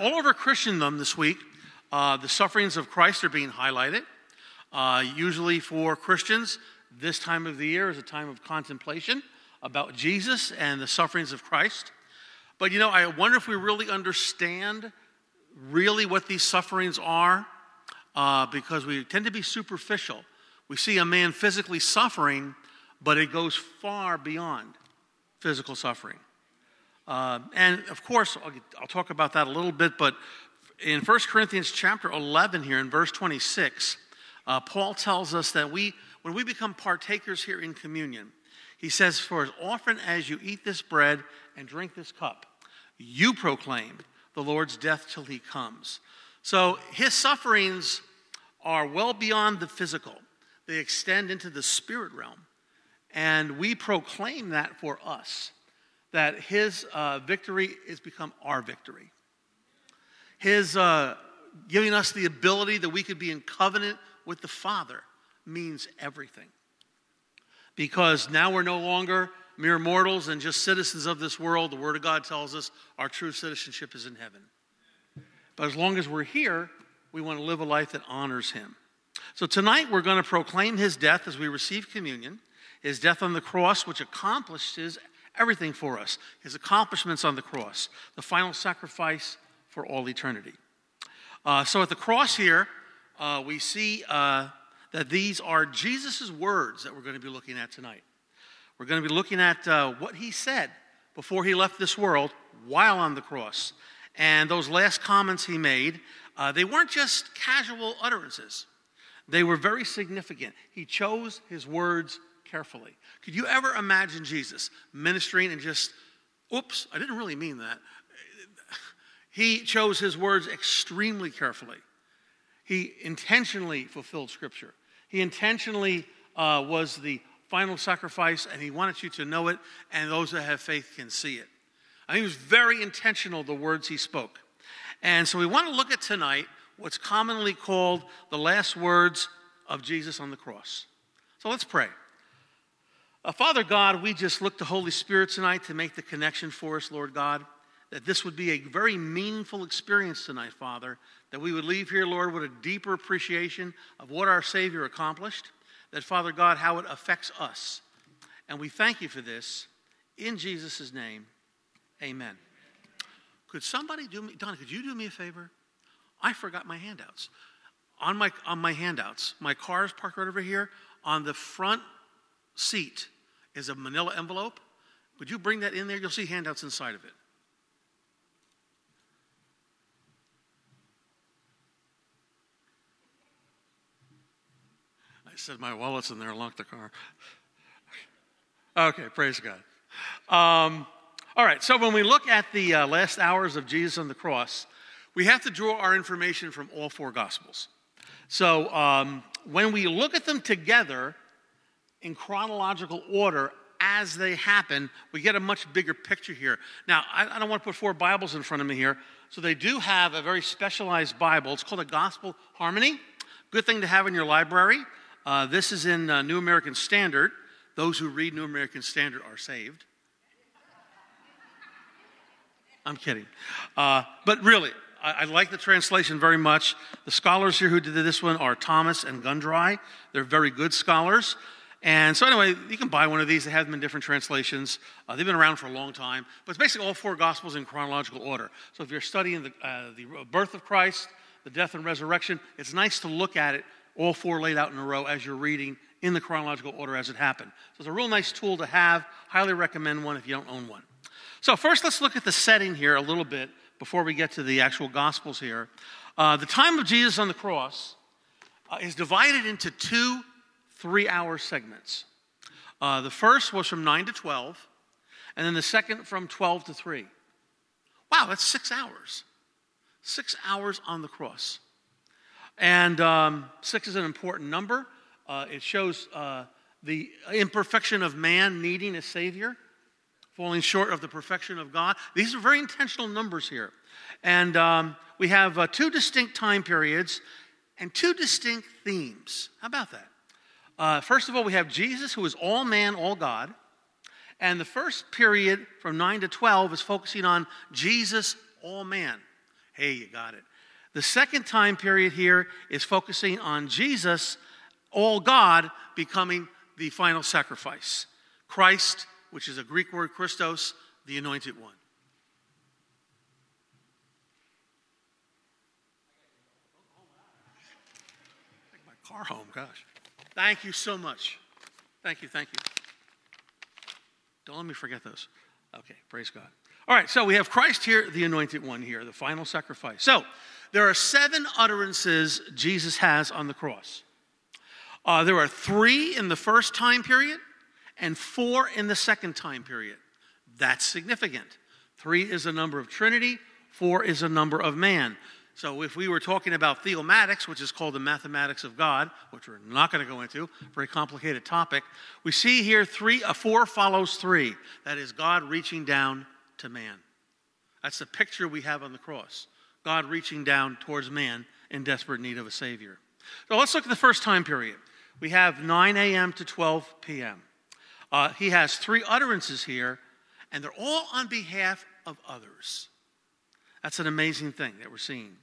all over Christendom this week, uh, the sufferings of Christ are being highlighted. Uh, usually for Christians, this time of the year is a time of contemplation about Jesus and the sufferings of Christ. But you know, I wonder if we really understand really what these sufferings are uh, because we tend to be superficial. We see a man physically suffering, but it goes far beyond physical suffering. Uh, and of course, I'll, I'll, talk about that a little bit, but in 1 Corinthians chapter 11, here in verse 26, uh, Paul tells us that we, when we become partakers here in communion, he says, For as often as you eat this bread and drink this cup, you proclaim the Lord's death till he comes. So his sufferings are well beyond the physical, they extend into the spirit realm. And we proclaim that for us, that his uh, victory has become our victory. His uh, giving us the ability that we could be in covenant with the Father means everything. Because now we're no longer mere mortals and just citizens of this world. The Word of God tells us our true citizenship is in heaven. But as long as we're here, we want to live a life that honors Him. So tonight we're going to proclaim His death as we receive communion, His death on the cross, which accomplishes everything for us, His accomplishments on the cross, the final sacrifice for all eternity. Uh, so at the cross here, uh, we see uh, that these are Jesus' words that we're going to be looking at tonight. We're going to be looking at uh, what he said before he left this world while on the cross. And those last comments he made, uh, they weren't just casual utterances, they were very significant. He chose his words carefully. Could you ever imagine Jesus ministering and just, oops, I didn't really mean that? He chose his words extremely carefully. He intentionally fulfilled Scripture. He intentionally uh, was the final sacrifice, and he wanted you to know it, and those that have faith can see it. It was very intentional, the words he spoke. And so we want to look at tonight what's commonly called the last words of Jesus on the cross. So let's pray. Uh, Father God, we just look to Holy Spirit tonight to make the connection for us, Lord God that this would be a very meaningful experience tonight, Father, that we would leave here, Lord, with a deeper appreciation of what our Savior accomplished, that, Father God, how it affects us. And we thank you for this. In Jesus' name, amen. Could somebody do me, Donna, could you do me a favor? I forgot my handouts. On my, on my handouts, my car is parked right over here. On the front seat is a manila envelope. Would you bring that in there? You'll see handouts inside of it. I said, My wallet's in there, lock the car. Okay, praise God. Um, all right, so when we look at the uh, last hours of Jesus on the cross, we have to draw our information from all four Gospels. So um, when we look at them together in chronological order as they happen, we get a much bigger picture here. Now, I, I don't want to put four Bibles in front of me here, so they do have a very specialized Bible. It's called a Gospel Harmony. Good thing to have in your library. Uh, this is in uh, New American Standard. Those who read New American Standard are saved. I'm kidding. Uh, but really, I, I, like the translation very much. The scholars here who did this one are Thomas and Gundry. They're very good scholars. And so, anyway, you can buy one of these. They have them in different translations. Uh, they've been around for a long time. But it's basically all four Gospels in chronological order. So, if you're studying the, uh, the birth of Christ, the death and resurrection, it's nice to look at it all four laid out in a row as you're reading in the chronological order as it happened. So it's a real nice tool to have. Highly recommend one if you don't own one. So, first, let's look at the setting here a little bit before we get to the actual Gospels here. Uh, the time of Jesus on the cross uh, is divided into two three hour segments. Uh, the first was from 9 to 12, and then the second from 12 to 3. Wow, that's six hours. Six hours on the cross. And um, six is an important number. Uh, it shows uh, the imperfection of man needing a Savior, falling short of the perfection of God. These are very intentional numbers here. And um, we have uh, two distinct time periods and two distinct themes. How about that? Uh, first of all, we have Jesus, who is all man, all God. And the first period from 9 to 12 is focusing on Jesus, all man Hey, you got it. The second time period here is focusing on Jesus, all God, becoming the final sacrifice. Christ, which is a Greek word, Christos, the anointed one. Take my car home, gosh. Thank you so much. Thank you, thank you. Don't let me forget those. Okay, praise God. All right, so we have Christ here, the anointed one here, the final sacrifice. So there are seven utterances Jesus has on the cross. Uh, there are three in the first time period and four in the second time period. That's significant. Three is a number of Trinity, four is a number of man. So if we were talking about theomatics, which is called the mathematics of God, which we're not going to go into, very complicated topic, we see here three, a four follows three. That is God reaching down to man. That's the picture we have on the cross. God reaching down towards man in desperate need of a Savior. So let's look at the first time period. We have 9 a.m. to 12 p.m. Uh, he has three utterances here, and they're all on behalf of others. That's an amazing thing that we're seeing.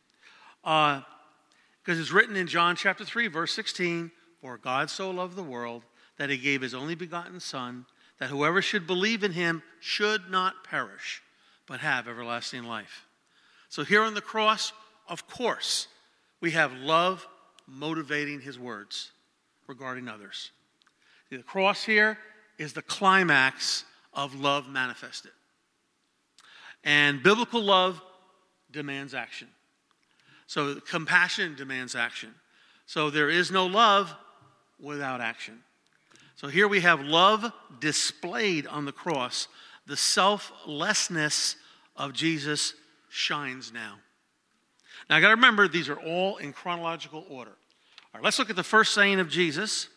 Because uh, it's written in John chapter 3, verse 16 For God so loved the world that he gave his only begotten Son, that whoever should believe in him should not perish, but have everlasting life. So here on the cross, of course, we have love motivating his words regarding others. The cross here is the climax of love manifested. And biblical love demands action. So compassion demands action. So there is no love without action. So here we have love displayed on the cross. The selflessness of Jesus shines now. Now I got to remember these are all in chronological order. All right, let's look at the first saying of Jesus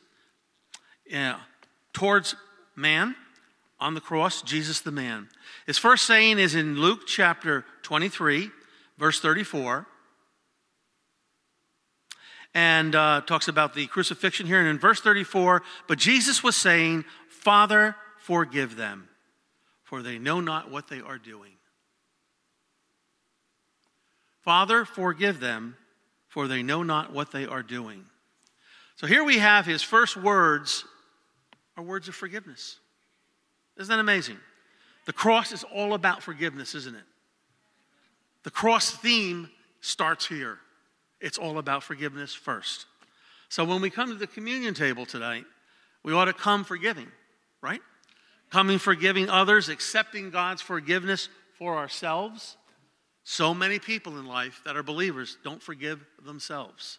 yeah, towards man on the cross, Jesus the man. His first saying is in Luke chapter 23, verse 34 and uh, talks about the crucifixion here. And in verse 34, but Jesus was saying, Father, forgive them, for they know not what they are doing. Father, forgive them, for they know not what they are doing. So here we have his first words are words of forgiveness. Isn't that amazing? The cross is all about forgiveness, isn't it? The cross theme starts here. It's all about forgiveness first. So when we come to the communion table tonight, we ought to come forgiving, right? Coming forgiving others, accepting God's forgiveness for ourselves. So many people in life that are believers don't forgive themselves.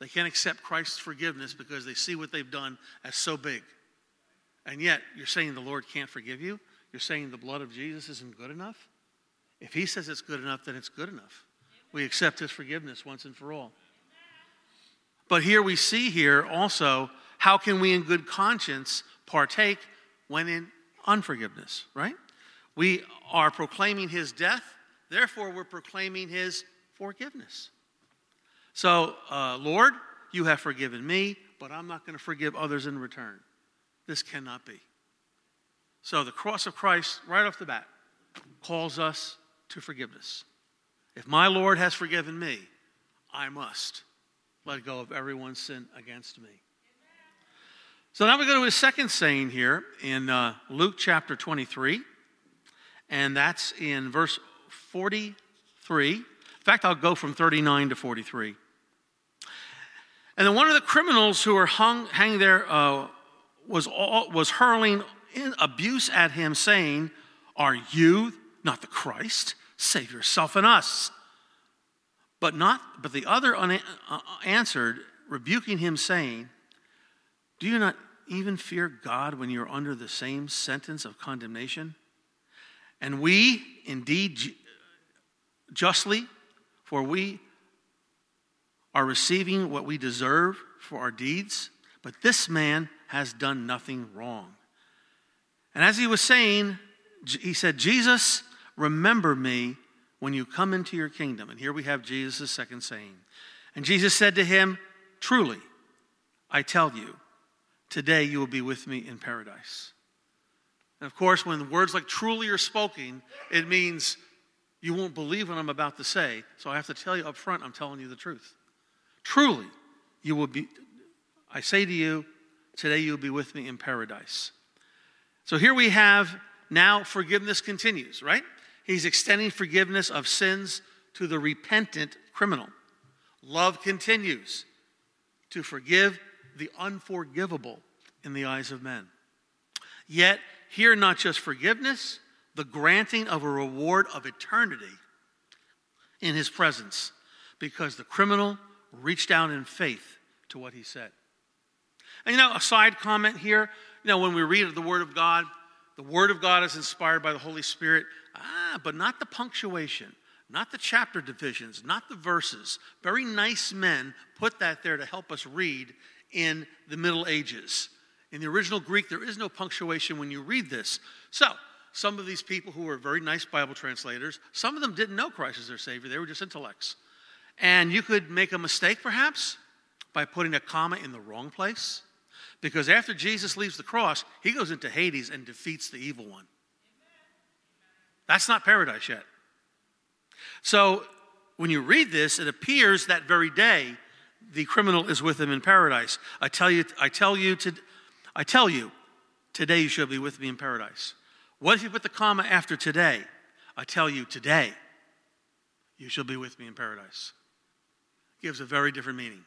They can't accept Christ's forgiveness because they see what they've done as so big. And yet, you're saying the Lord can't forgive you? You're saying the blood of Jesus isn't good enough? If He says it's good enough, then it's good enough we accept his forgiveness once and for all. But here we see here also how can we in good conscience partake when in unforgiveness, right? We are proclaiming his death, therefore we're proclaiming his forgiveness. So, uh, Lord, you have forgiven me, but I'm not going to forgive others in return. This cannot be. So, the cross of Christ, right off the bat, calls us to forgiveness. If my Lord has forgiven me, I must let go of everyone's sin against me. So now we go to his second saying here in uh, Luke chapter 23, and that's in verse 43. In fact, I'll go from 39 to 43. And then one of the criminals who were hung, hanging there uh, was, all, was hurling abuse at him, saying, Are you not the Christ? Save yourself and us. But not but the other uh, answered, rebuking him, saying, Do you not even fear God when you're under the same sentence of condemnation? And we indeed justly, for we are receiving what we deserve for our deeds, but this man has done nothing wrong. And as he was saying, he said, Jesus, Remember me when you come into your kingdom. And here we have Jesus' second saying. And Jesus said to him, Truly, I tell you, today you will be with me in paradise. And of course, when words like truly are spoken, it means you won't believe what I'm about to say. So I have to tell you up front, I'm telling you the truth. Truly, you will be, I say to you, today you'll be with me in paradise. So here we have now forgiveness continues, right? He's extending forgiveness of sins to the repentant criminal. Love continues to forgive the unforgivable in the eyes of men. Yet, here not just forgiveness, the granting of a reward of eternity in his presence, because the criminal reached out in faith to what he said. And you know, a side comment here, you know, when we read the Word of God, the Word of God is inspired by the Holy Spirit, ah, but not the punctuation, not the chapter divisions, not the verses. Very nice men put that there to help us read in the Middle Ages. In the original Greek, there is no punctuation when you read this. So, some of these people who were very nice Bible translators, some of them didn't know Christ as their Savior, they were just intellects. And you could make a mistake, perhaps, by putting a comma in the wrong place. Because after Jesus leaves the cross, he goes into Hades and defeats the evil one. That's not paradise yet. So when you read this, it appears that very day the criminal is with him in paradise. I tell you, I tell you, to, I tell you, today you shall be with me in paradise. What if you put the comma after today? I tell you, today you shall be with me in paradise. Gives a very different meaning.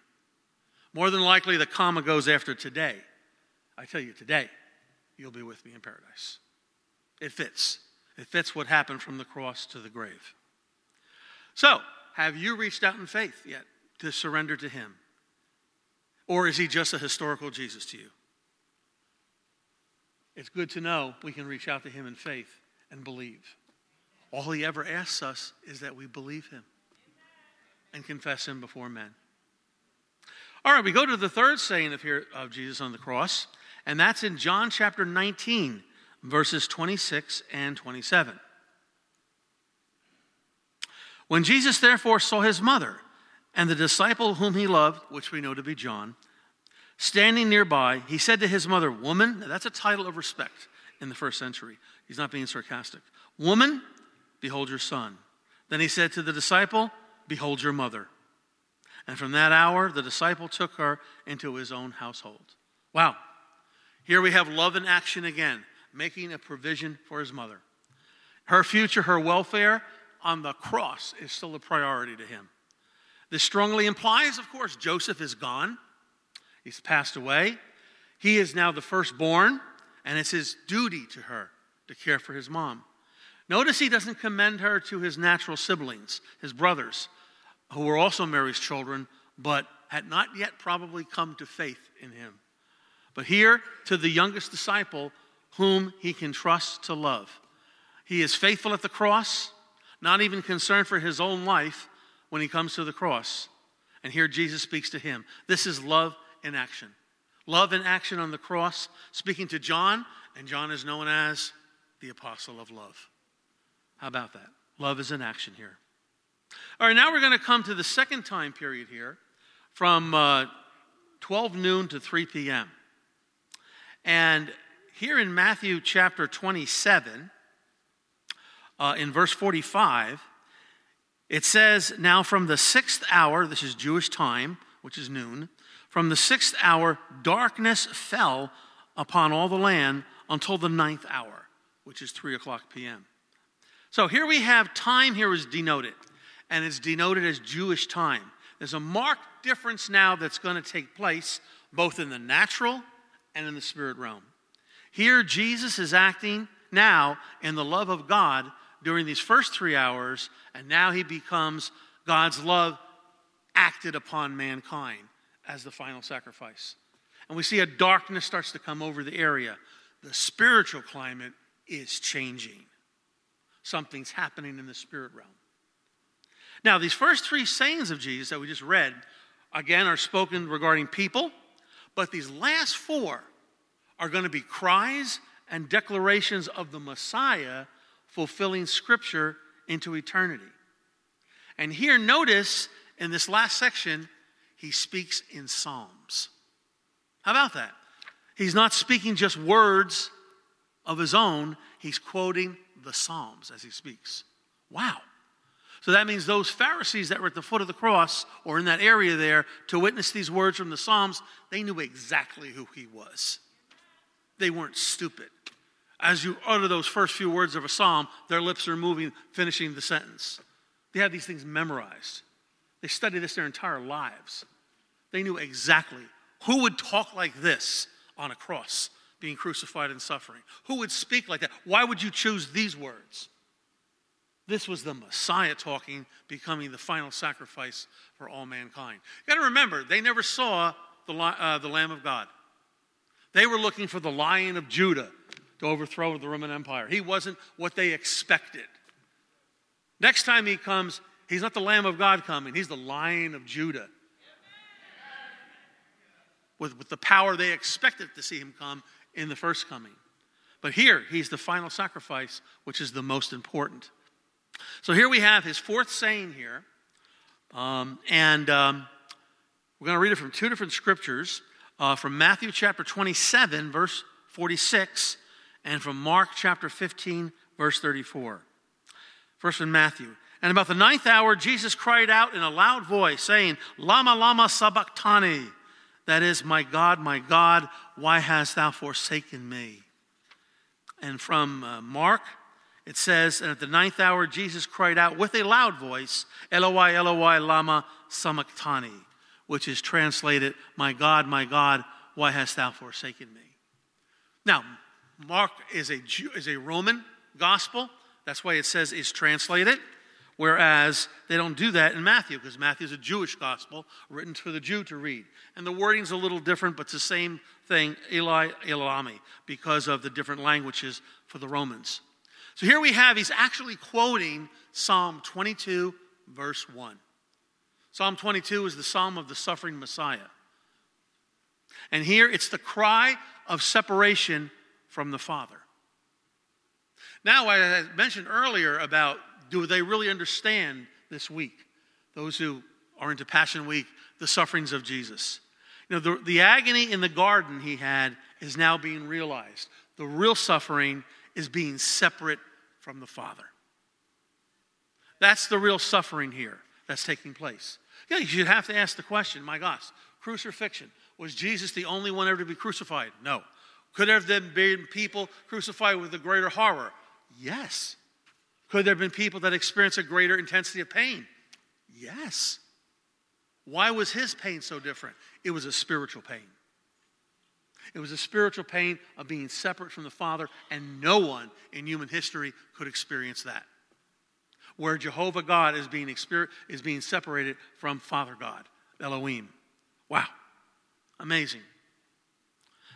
More than likely, the comma goes after today. I tell you, today, you'll be with me in paradise. It fits. It fits what happened from the cross to the grave. So, have you reached out in faith yet to surrender to Him? Or is He just a historical Jesus to you? It's good to know we can reach out to Him in faith and believe. All He ever asks us is that we believe Him and confess Him before men. All right, we go to the third saying of, here, of Jesus on the cross, and that's in John chapter 19, verses 26 and 27. When Jesus therefore saw his mother and the disciple whom he loved, which we know to be John, standing nearby, he said to his mother, Woman, that's a title of respect in the first century. He's not being sarcastic. Woman, behold your son. Then he said to the disciple, Behold your mother. And from that hour, the disciple took her into his own household. Wow. Here we have love in action again, making a provision for his mother. Her future, her welfare on the cross is still a priority to him. This strongly implies, of course, Joseph is gone, he's passed away. He is now the firstborn, and it's his duty to her to care for his mom. Notice he doesn't commend her to his natural siblings, his brothers, who were also Mary's children, but had not yet probably come to faith in him. But here to the youngest disciple, whom he can trust to love. He is faithful at the cross, not even concerned for his own life when he comes to the cross. And here Jesus speaks to him. This is love in action. Love in action on the cross, speaking to John, and John is known as the apostle of love. How about that? Love is in action here. All right, now we're going to come to the second time period here from uh, 12 noon to 3 p.m. And here in Matthew chapter 27, uh, in verse 45, it says, Now from the sixth hour, this is Jewish time, which is noon, from the sixth hour, darkness fell upon all the land until the ninth hour, which is 3 o'clock p.m. So here we have time here is denoted and it's denoted as Jewish time. There's a marked difference now that's going to take place both in the natural and in the spirit realm. Here, Jesus is acting now in the love of God during these first three hours, and now he becomes God's love acted upon mankind as the final sacrifice. And we see a darkness starts to come over the area. The spiritual climate is changing. Something's happening in the spirit realm. Now, these first three sayings of Jesus that we just read, again, are spoken regarding people, but these last four are going to be cries and declarations of the Messiah fulfilling Scripture into eternity. And here, notice in this last section, he speaks in Psalms. How about that? He's not speaking just words of his own, he's quoting the Psalms as he speaks. Wow. So that means those Pharisees that were at the foot of the cross or in that area there to witness these words from the Psalms, they knew exactly who he was. They weren't stupid. As you utter those first few words of a psalm, their lips are moving, finishing the sentence. They had these things memorized. They studied this their entire lives. They knew exactly who would talk like this on a cross, being crucified and suffering. Who would speak like that? Why would you choose these words? This was the Messiah talking, becoming the final sacrifice for all mankind. You got to remember, they never saw the, uh, the Lamb of God. They were looking for the Lion of Judah to overthrow the Roman Empire. He wasn't what they expected. Next time he comes, he's not the Lamb of God coming, he's the Lion of Judah. With, with the power they expected to see him come in the first coming. But here, he's the final sacrifice, which is the most important. So here we have his fourth saying here. Um, and um, we're going to read it from two different scriptures uh, from Matthew chapter 27, verse 46, and from Mark chapter 15, verse 34. First in Matthew. And about the ninth hour, Jesus cried out in a loud voice, saying, Lama, Lama, Sabachthani. That is, My God, my God, why hast thou forsaken me? And from uh, Mark it says, And at the ninth hour, Jesus cried out with a loud voice, Eloi, Eloi, Lama Sabachthani, which is translated, My God, my God, why hast thou forsaken me? Now, Mark is a, Jew, is a Roman gospel. That's why it says is translated. Whereas they don't do that in Matthew, because Matthew is a Jewish gospel written for the Jew to read. And the wording's a little different, but it's the same thing, Eli, Elami, because of the different languages for the Romans. So here we have, he's actually quoting Psalm 22, verse 1. Psalm 22 is the psalm of the suffering Messiah. And here it's the cry of separation from the Father. Now, I mentioned earlier about do they really understand this week, those who are into Passion Week, the sufferings of Jesus? You know, the, the agony in the garden he had is now being realized. The real suffering is being separate from the Father. That's the real suffering here that's taking place. Yeah, you should have to ask the question my gosh, crucifixion. Was Jesus the only one ever to be crucified? No. Could there have been people crucified with a greater horror? Yes. Could there have been people that experienced a greater intensity of pain? Yes. Why was his pain so different? It was a spiritual pain. It was a spiritual pain of being separate from the Father, and no one in human history could experience that. Where Jehovah God is being, is being separated from Father God, Elohim. Wow. Amazing.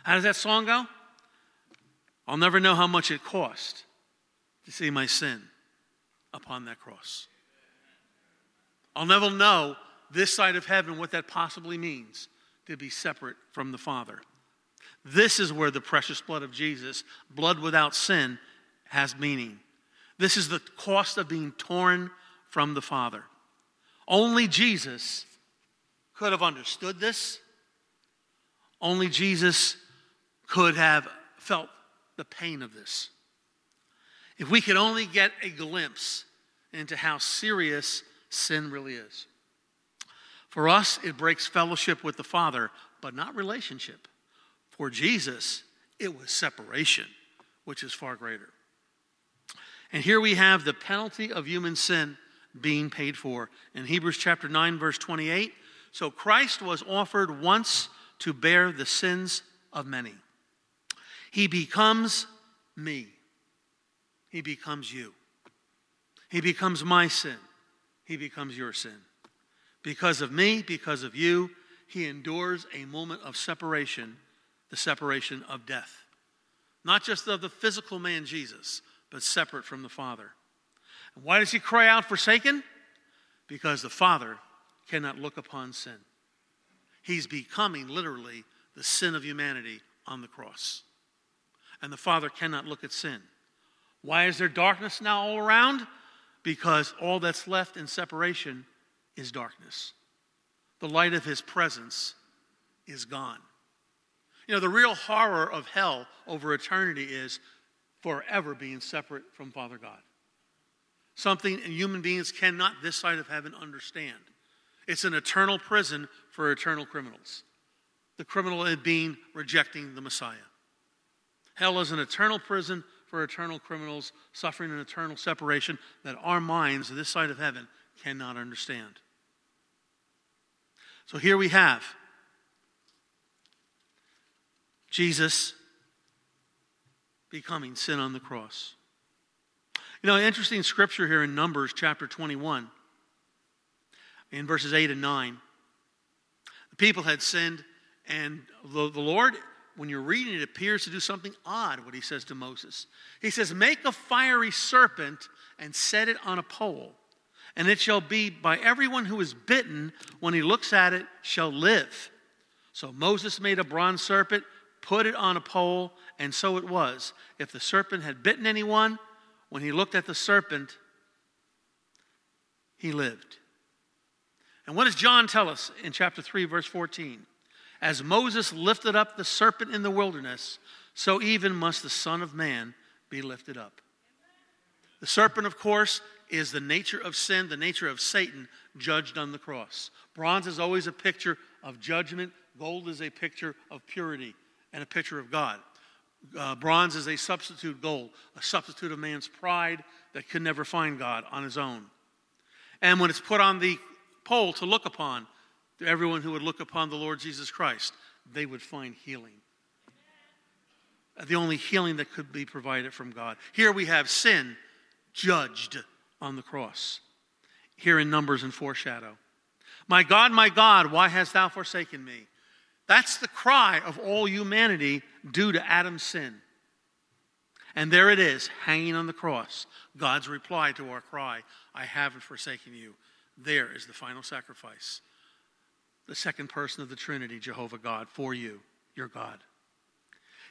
How does that song go? I'll never know how much it cost to see my sin upon that cross. I'll never know this side of heaven what that possibly means to be separate from the Father. This is where the precious blood of Jesus, blood without sin, has meaning. This is the cost of being torn from the Father. Only Jesus could have understood this. Only Jesus could have felt the pain of this. If we could only get a glimpse into how serious sin really is. For us, it breaks fellowship with the Father, but not relationship. For Jesus, it was separation, which is far greater. And here we have the penalty of human sin being paid for. In Hebrews chapter 9, verse 28, so Christ was offered once to bear the sins of many. He becomes me. He becomes you. He becomes my sin. He becomes your sin. Because of me, because of you, he endures a moment of separation the separation of death. Not just of the physical man Jesus, but separate from the Father. And why does he cry out forsaken? Because the Father cannot look upon sin. He's becoming literally the sin of humanity on the cross. And the Father cannot look at sin. Why is there darkness now all around? Because all that's left in separation is darkness. The light of his presence is gone. You know, the real horror of hell over eternity is forever being separate from Father God. something human beings cannot, this side of heaven, understand. It's an eternal prison for eternal criminals. The criminal being rejecting the Messiah. Hell is an eternal prison for eternal criminals suffering an eternal separation that our minds, this side of heaven, cannot understand. So here we have Jesus becoming sin on the cross. You know, interesting scripture here in Numbers chapter 21, in verses 8 and 9. The people had sinned, and the, the Lord, when you're reading it, appears to do something odd, what he says to Moses. He says, Make a fiery serpent and set it on a pole, and it shall be by everyone who is bitten, when he looks at it, shall live. So Moses made a bronze serpent put it on a pole, and so it was. If the serpent had bitten anyone, when he looked at the serpent, he lived. And what does John tell us in chapter 3, verse 14? As Moses lifted up the serpent in the wilderness, so even must the Son of Man be lifted up. The serpent, of course, is the nature of sin, the nature of Satan, judged on the cross. Bronze is always a picture of judgment, gold is a picture of purity and a picture of God. Uh, bronze is a substitute gold, a substitute of man's pride that could never find God on his own. And when it's put on the pole to look upon, everyone who would look upon the Lord Jesus Christ, they would find healing. The only healing that could be provided from God. Here we have sin judged on the cross. Here in Numbers and foreshadow. My God, my God, why hast thou forsaken me? That's the cry of all humanity due to Adam's sin. And there it is, hanging on the cross. God's reply to our cry I haven't forsaken you. There is the final sacrifice. The second person of the Trinity, Jehovah God, for you, your God.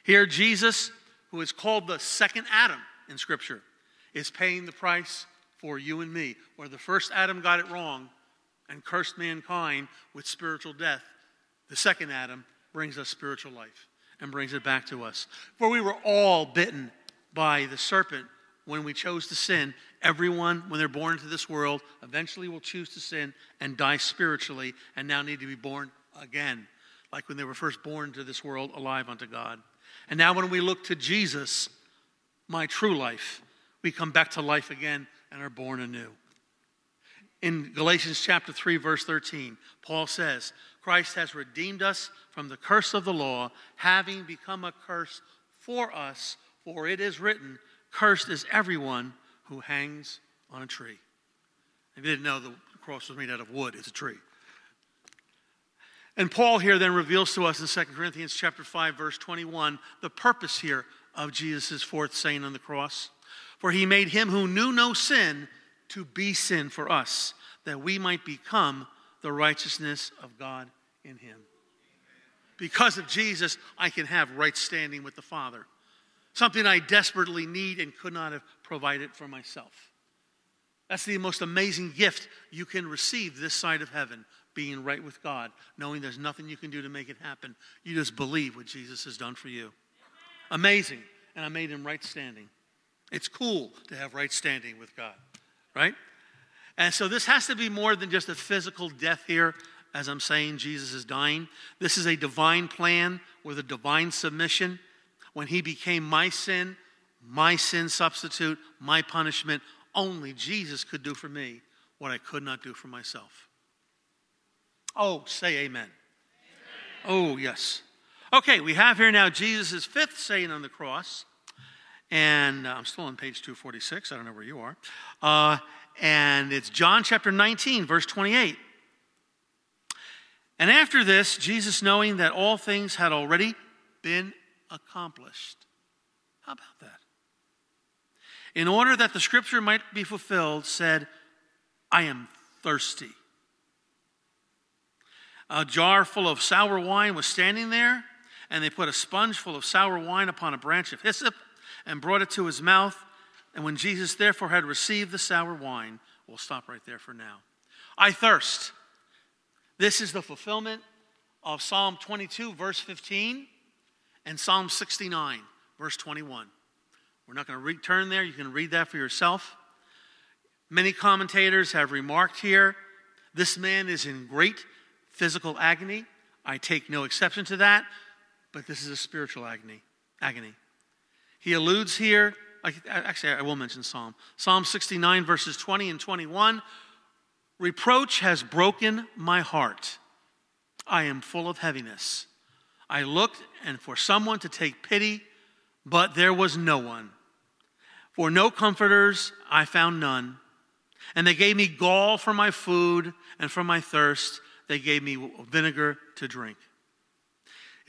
Here, Jesus, who is called the second Adam in Scripture, is paying the price for you and me. Where the first Adam got it wrong and cursed mankind with spiritual death, the second Adam brings us spiritual life and brings it back to us. For we were all bitten by the serpent when we chose to sin. Everyone, when they're born into this world, eventually will choose to sin and die spiritually and now need to be born again, like when they were first born into this world alive unto God. And now, when we look to Jesus, my true life, we come back to life again and are born anew. In Galatians chapter 3, verse 13, Paul says, Christ has redeemed us from the curse of the law, having become a curse for us, for it is written, Cursed is everyone who hangs on a tree. If you didn't know, the cross was made out of wood, it's a tree. And Paul here then reveals to us in 2 Corinthians chapter 5, verse 21, the purpose here of Jesus' fourth saying on the cross. For he made him who knew no sin to be sin for us, that we might become the righteousness of God in him. Because of Jesus, I can have right standing with the Father, something I desperately need and could not have provided for myself. That's the most amazing gift you can receive this side of heaven, being right with God, knowing there's nothing you can do to make it happen. You just believe what Jesus has done for you. Amazing. And I made him right standing. It's cool to have right standing with God, right? And so this has to be more than just a physical death here, as I'm saying Jesus is dying. This is a divine plan with a divine submission. When he became my sin, my sin substitute, my punishment, only Jesus could do for me what I could not do for myself. Oh, say amen. amen. Oh, yes. Okay, we have here now Jesus' fifth saying on the cross. And uh, I'm still on page 246. I don't know where you are. Uh, and it's John chapter 19, verse 28. And after this, Jesus, knowing that all things had already been accomplished. How about that? In order that the scripture might be fulfilled, said, I am thirsty. A jar full of sour wine was standing there, and they put a sponge full of sour wine upon a branch of hyssop and brought it to his mouth. And when Jesus therefore had received the sour wine, we'll stop right there for now. I thirst. This is the fulfillment of Psalm 22, verse 15, and Psalm 69, verse 21. We're not going to return there. You can read that for yourself. Many commentators have remarked here this man is in great physical agony. I take no exception to that, but this is a spiritual agony. Agony. He alludes here, actually, I will mention Psalm. Psalm 69, verses 20 and 21. Reproach has broken my heart. I am full of heaviness. I looked and for someone to take pity, but there was no one. For no comforters I found none. And they gave me gall for my food, and for my thirst, they gave me vinegar to drink.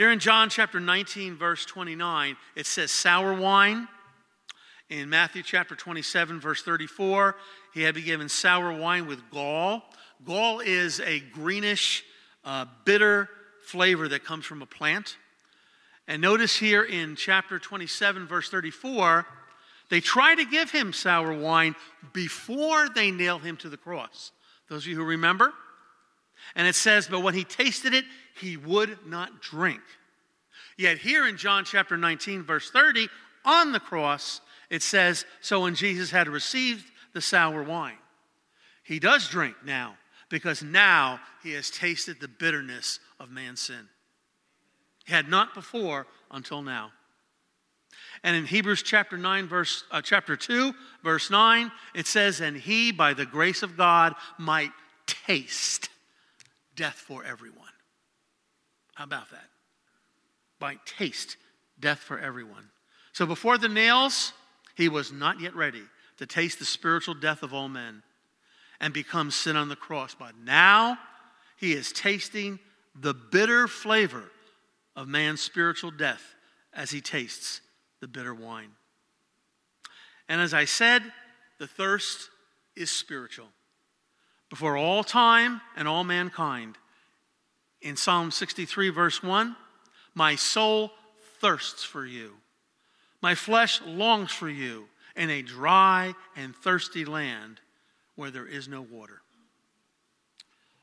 Here in John chapter 19, verse 29, it says sour wine. In Matthew chapter 27, verse 34, he had been given sour wine with gall. Gall is a greenish, uh, bitter flavor that comes from a plant. And notice here in chapter 27, verse 34, they try to give him sour wine before they nail him to the cross. Those of you who remember? And it says, But when he tasted it, he would not drink. Yet here in John chapter 19, verse 30, on the cross, it says, So when Jesus had received the sour wine, he does drink now, because now he has tasted the bitterness of man's sin. He had not before until now. And in Hebrews chapter 9, verse, uh, chapter 2, verse 9, it says, And he, by the grace of God, might taste death for everyone. How about that? By taste death for everyone. So before the nails, he was not yet ready to taste the spiritual death of all men and become sin on the cross. But now he is tasting the bitter flavor of man's spiritual death as he tastes the bitter wine. And as I said, the thirst is spiritual. Before all time and all mankind, in Psalm 63, verse 1, my soul thirsts for you. My flesh longs for you in a dry and thirsty land where there is no water.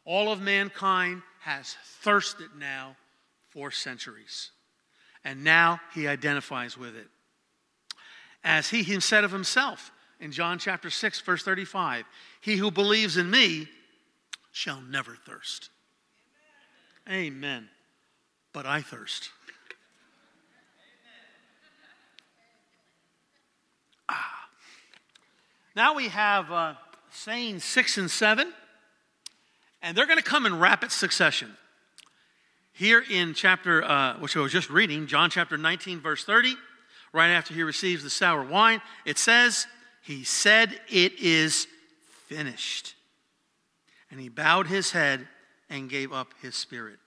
All of mankind has thirsted now for centuries. And now he identifies with it. As he said of himself in John chapter 6, verse 35 He who believes in me shall never thirst. Amen. But I thirst. Ah. Now we have uh, saying 6 and 7, and they're going to come in rapid succession. Here in chapter, uh, which I was just reading, John chapter 19, verse 30, right after he receives the sour wine, it says, He said, It is finished. And he bowed his head and gave up his spirit.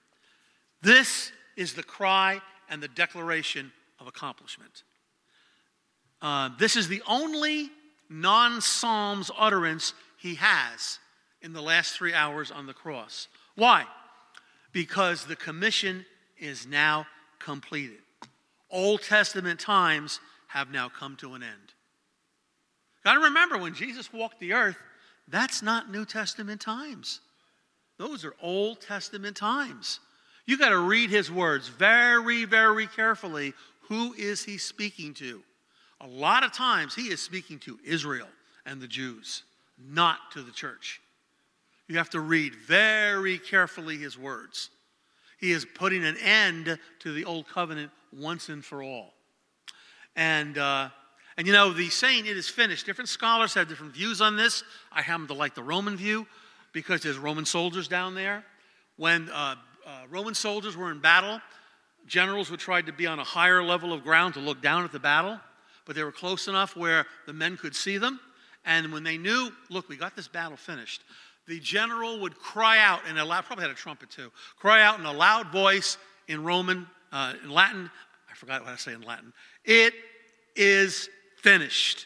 This is the cry and the declaration of accomplishment. Uh, this is the only non Psalms utterance he has in the last three hours on the cross. Why? because the commission is now completed. Old Testament times have now come to an end. Got to remember when Jesus walked the earth, that's not New Testament times. Those are Old Testament times. You got to read his words very, very carefully. Who is he speaking to? A lot of times he is speaking to Israel and the Jews, not to the church. You have to read very carefully his words. He is putting an end to the old covenant once and for all. And, uh, and you know, the saying, it is finished, different scholars have different views on this. I happen to like the Roman view because there's Roman soldiers down there. When uh, uh, Roman soldiers were in battle, generals would try to be on a higher level of ground to look down at the battle, but they were close enough where the men could see them. And when they knew, look, we got this battle finished, the general would cry out in a loud, probably had a trumpet too, cry out in a loud voice in Roman, uh, in Latin. I forgot what I say in Latin. It is finished.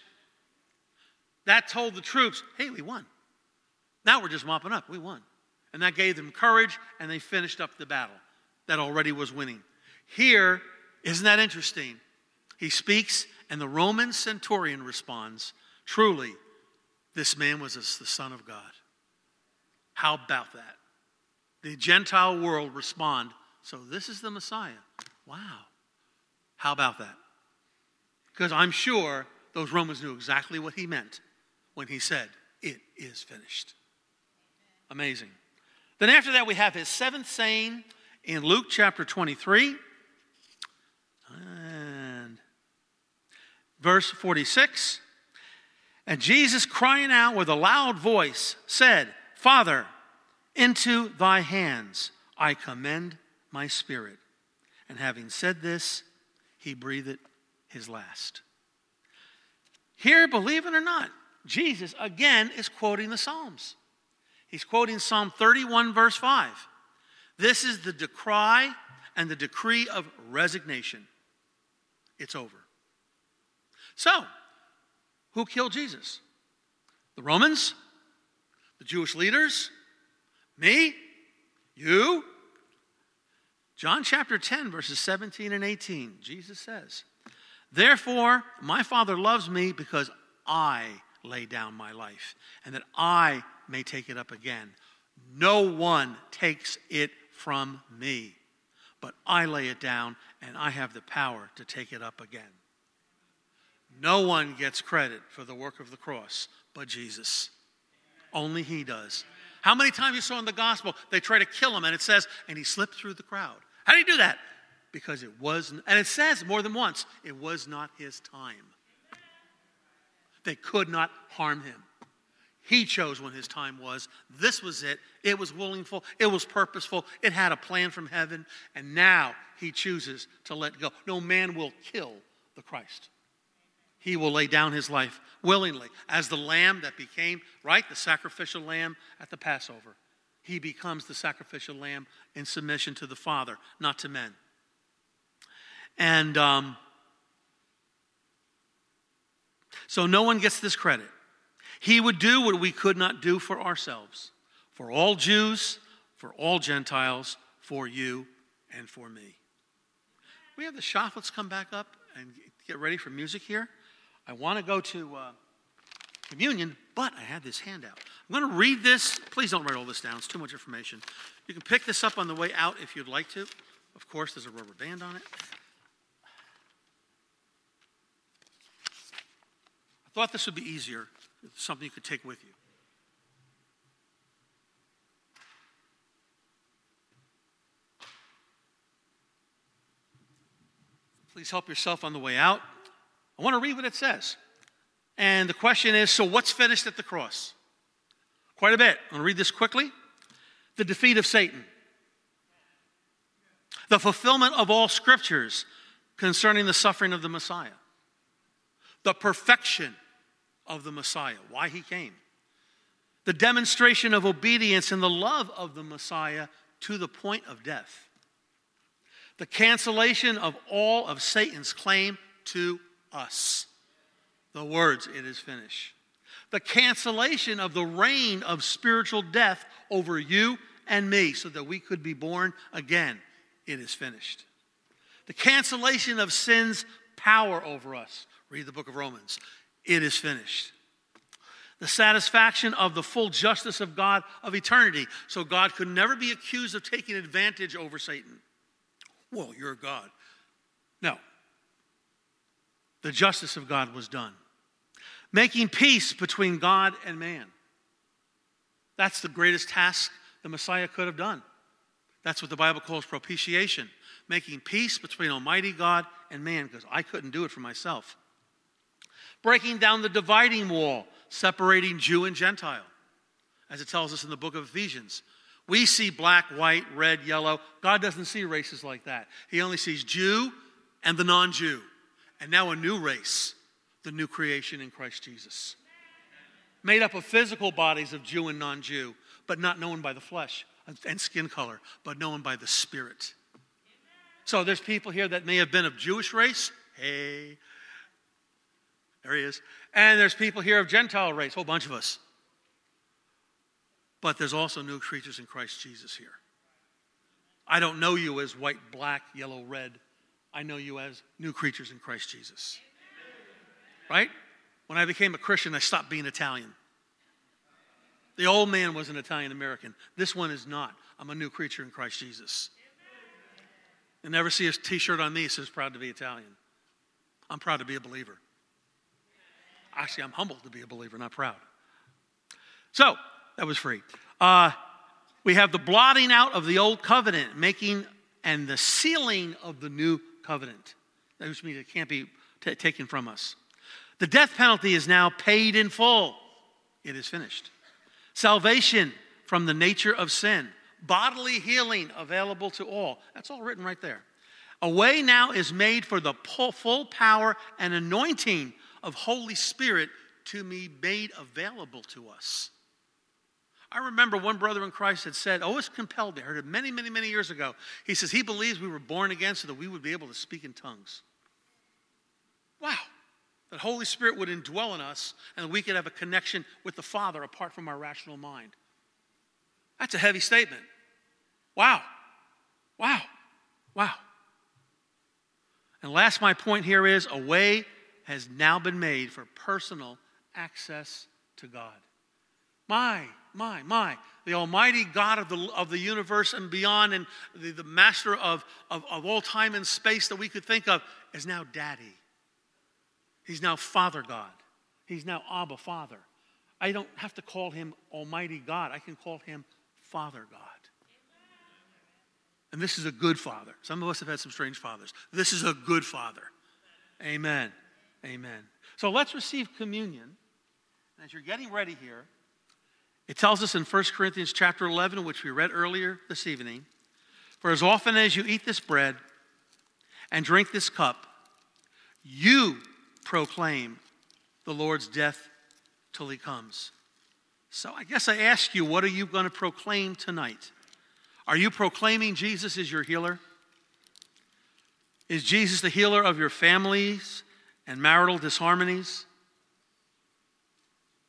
That told the troops, hey, we won. Now we're just mopping up. We won. And that gave them courage, and they finished up the battle that already was winning. Here, isn't that interesting? He speaks, and the Roman centurion responds, Truly, this man was the Son of God. How about that? The Gentile world respond, so this is the Messiah. Wow. How about that? Because I'm sure those Romans knew exactly what he meant when he said, It is finished. Amazing. Then after that, we have his seventh saying in Luke chapter 23 and verse 46. And Jesus, crying out with a loud voice, said, Father, into thy hands I commend my spirit. And having said this, he breathed his last. Here, believe it or not, Jesus again is quoting the Psalms. He's quoting Psalm 31, verse 5. This is the decry and the decree of resignation. It's over. So, who killed Jesus? The Romans? The Jewish leaders? Me? You? John chapter 10, verses 17 and 18, Jesus says, Therefore, my Father loves me because I lay down my life, and that I may take it up again. No one takes it from me, but I lay it down, and I have the power to take it up again. No one gets credit for the work of the cross but Jesus. Only He does. How many times you saw in the gospel they try to kill him and it says, and he slipped through the crowd. How do you do that? Because it was, and it says more than once, it was not his time. They could not harm him. He chose when his time was. This was it. It was willingful. It was purposeful. It had a plan from heaven. And now he chooses to let go. No man will kill the Christ. He will lay down his life willingly as the lamb that became, right, the sacrificial lamb at the Passover. He becomes the sacrificial lamb in submission to the Father, not to men. And um, so no one gets this credit. He would do what we could not do for ourselves, for all Jews, for all Gentiles, for you, and for me. We have the Shofflets come back up and get ready for music here. I want to go to uh, communion, but I had this handout. I'm going to read this. Please don't write all this down, it's too much information. You can pick this up on the way out if you'd like to. Of course, there's a rubber band on it. Thought this would be easier something you could take with you. Please help yourself on the way out. I want to read what it says. And the question is so, what's finished at the cross? Quite a bit. I'm going to read this quickly. The defeat of Satan, the fulfillment of all scriptures concerning the suffering of the Messiah, the perfection of the Messiah, why he came, the demonstration of obedience and the love of the Messiah to the point of death, the cancellation of all of Satan's claim to us. The words, it is finished. The cancellation of the reign of spiritual death over you and me so that we could be born again. It is finished. The cancellation of sin's power over us. Read the book of Romans. It is finished. The satisfaction of the full justice of God of eternity. So God could never be accused of taking advantage over Satan. Well, you're God. No. The justice of God was done. Making peace between God and man. That's the greatest task the Messiah could have done. That's what the Bible calls propitiation, making peace between Almighty God and man, because I couldn't do it for myself breaking down the dividing wall, separating Jew and Gentile, as it tells us in the book of Ephesians. We see black, white, red, yellow. God doesn't see races like that. He only sees Jew and the non Jew. And now a new race, the new creation in Christ Jesus. Made up of physical bodies of Jew and non Jew, but not known by the flesh and skin color, but known by the Spirit. So there's people here that may have been of Jewish race. Hey, there he is. And there's people here of Gentile race, a whole bunch of us. But there's also new creatures in Christ Jesus here. I don't know you as white, black, yellow, red. I know you as new creatures in Christ Jesus. Right? When I became a Christian, I stopped being Italian. The old man was an Italian American. This one is not. I'm a new creature in Christ Jesus. You never see a t shirt on me says proud to be Italian. I'm proud to be a believer. Actually, I'm humbled to be a believer, not proud. So, that was free. Uh, we have the blotting out of the old covenant, making and the sealing of the new covenant. That means it can't be t- taken from us. The death penalty is now paid in full. It is finished. Salvation from the nature of sin, bodily healing available to all. That's all written right there. A way now is made for the full power and anointing of Holy Spirit to be made available to us. I remember one brother in Christ had said, Oh, it's compelled. I heard it many, many, many years ago. He says he believes we were born again so that we would be able to speak in tongues. Wow. That Holy Spirit would indwell in us and we could have a connection with the Father apart from our rational mind. That's a heavy statement. Wow. Wow. Wow. And last, my point here is a way has now been made for personal access to God. My, my, my. The Almighty God of the, of the universe and beyond, and the, the master of, of, of all time and space that we could think of, is now Daddy. He's now Father God. He's now Abba Father. I don't have to call him Almighty God, I can call him Father God. And this is a good father. Some of us have had some strange fathers. This is a good father. Amen. Amen. So let's receive communion. As you're getting ready here, it tells us in 1 Corinthians chapter 11, which we read earlier this evening, for as often as you eat this bread and drink this cup, you proclaim the Lord's death till he comes. So I guess I ask you, what are you going to proclaim tonight? Are you proclaiming Jesus is your healer? Is Jesus the healer of your families and marital disharmonies?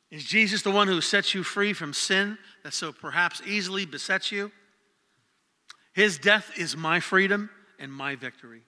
Is Jesus the one who sets you free from sin that so perhaps easily besets you? His death is my freedom and my victory.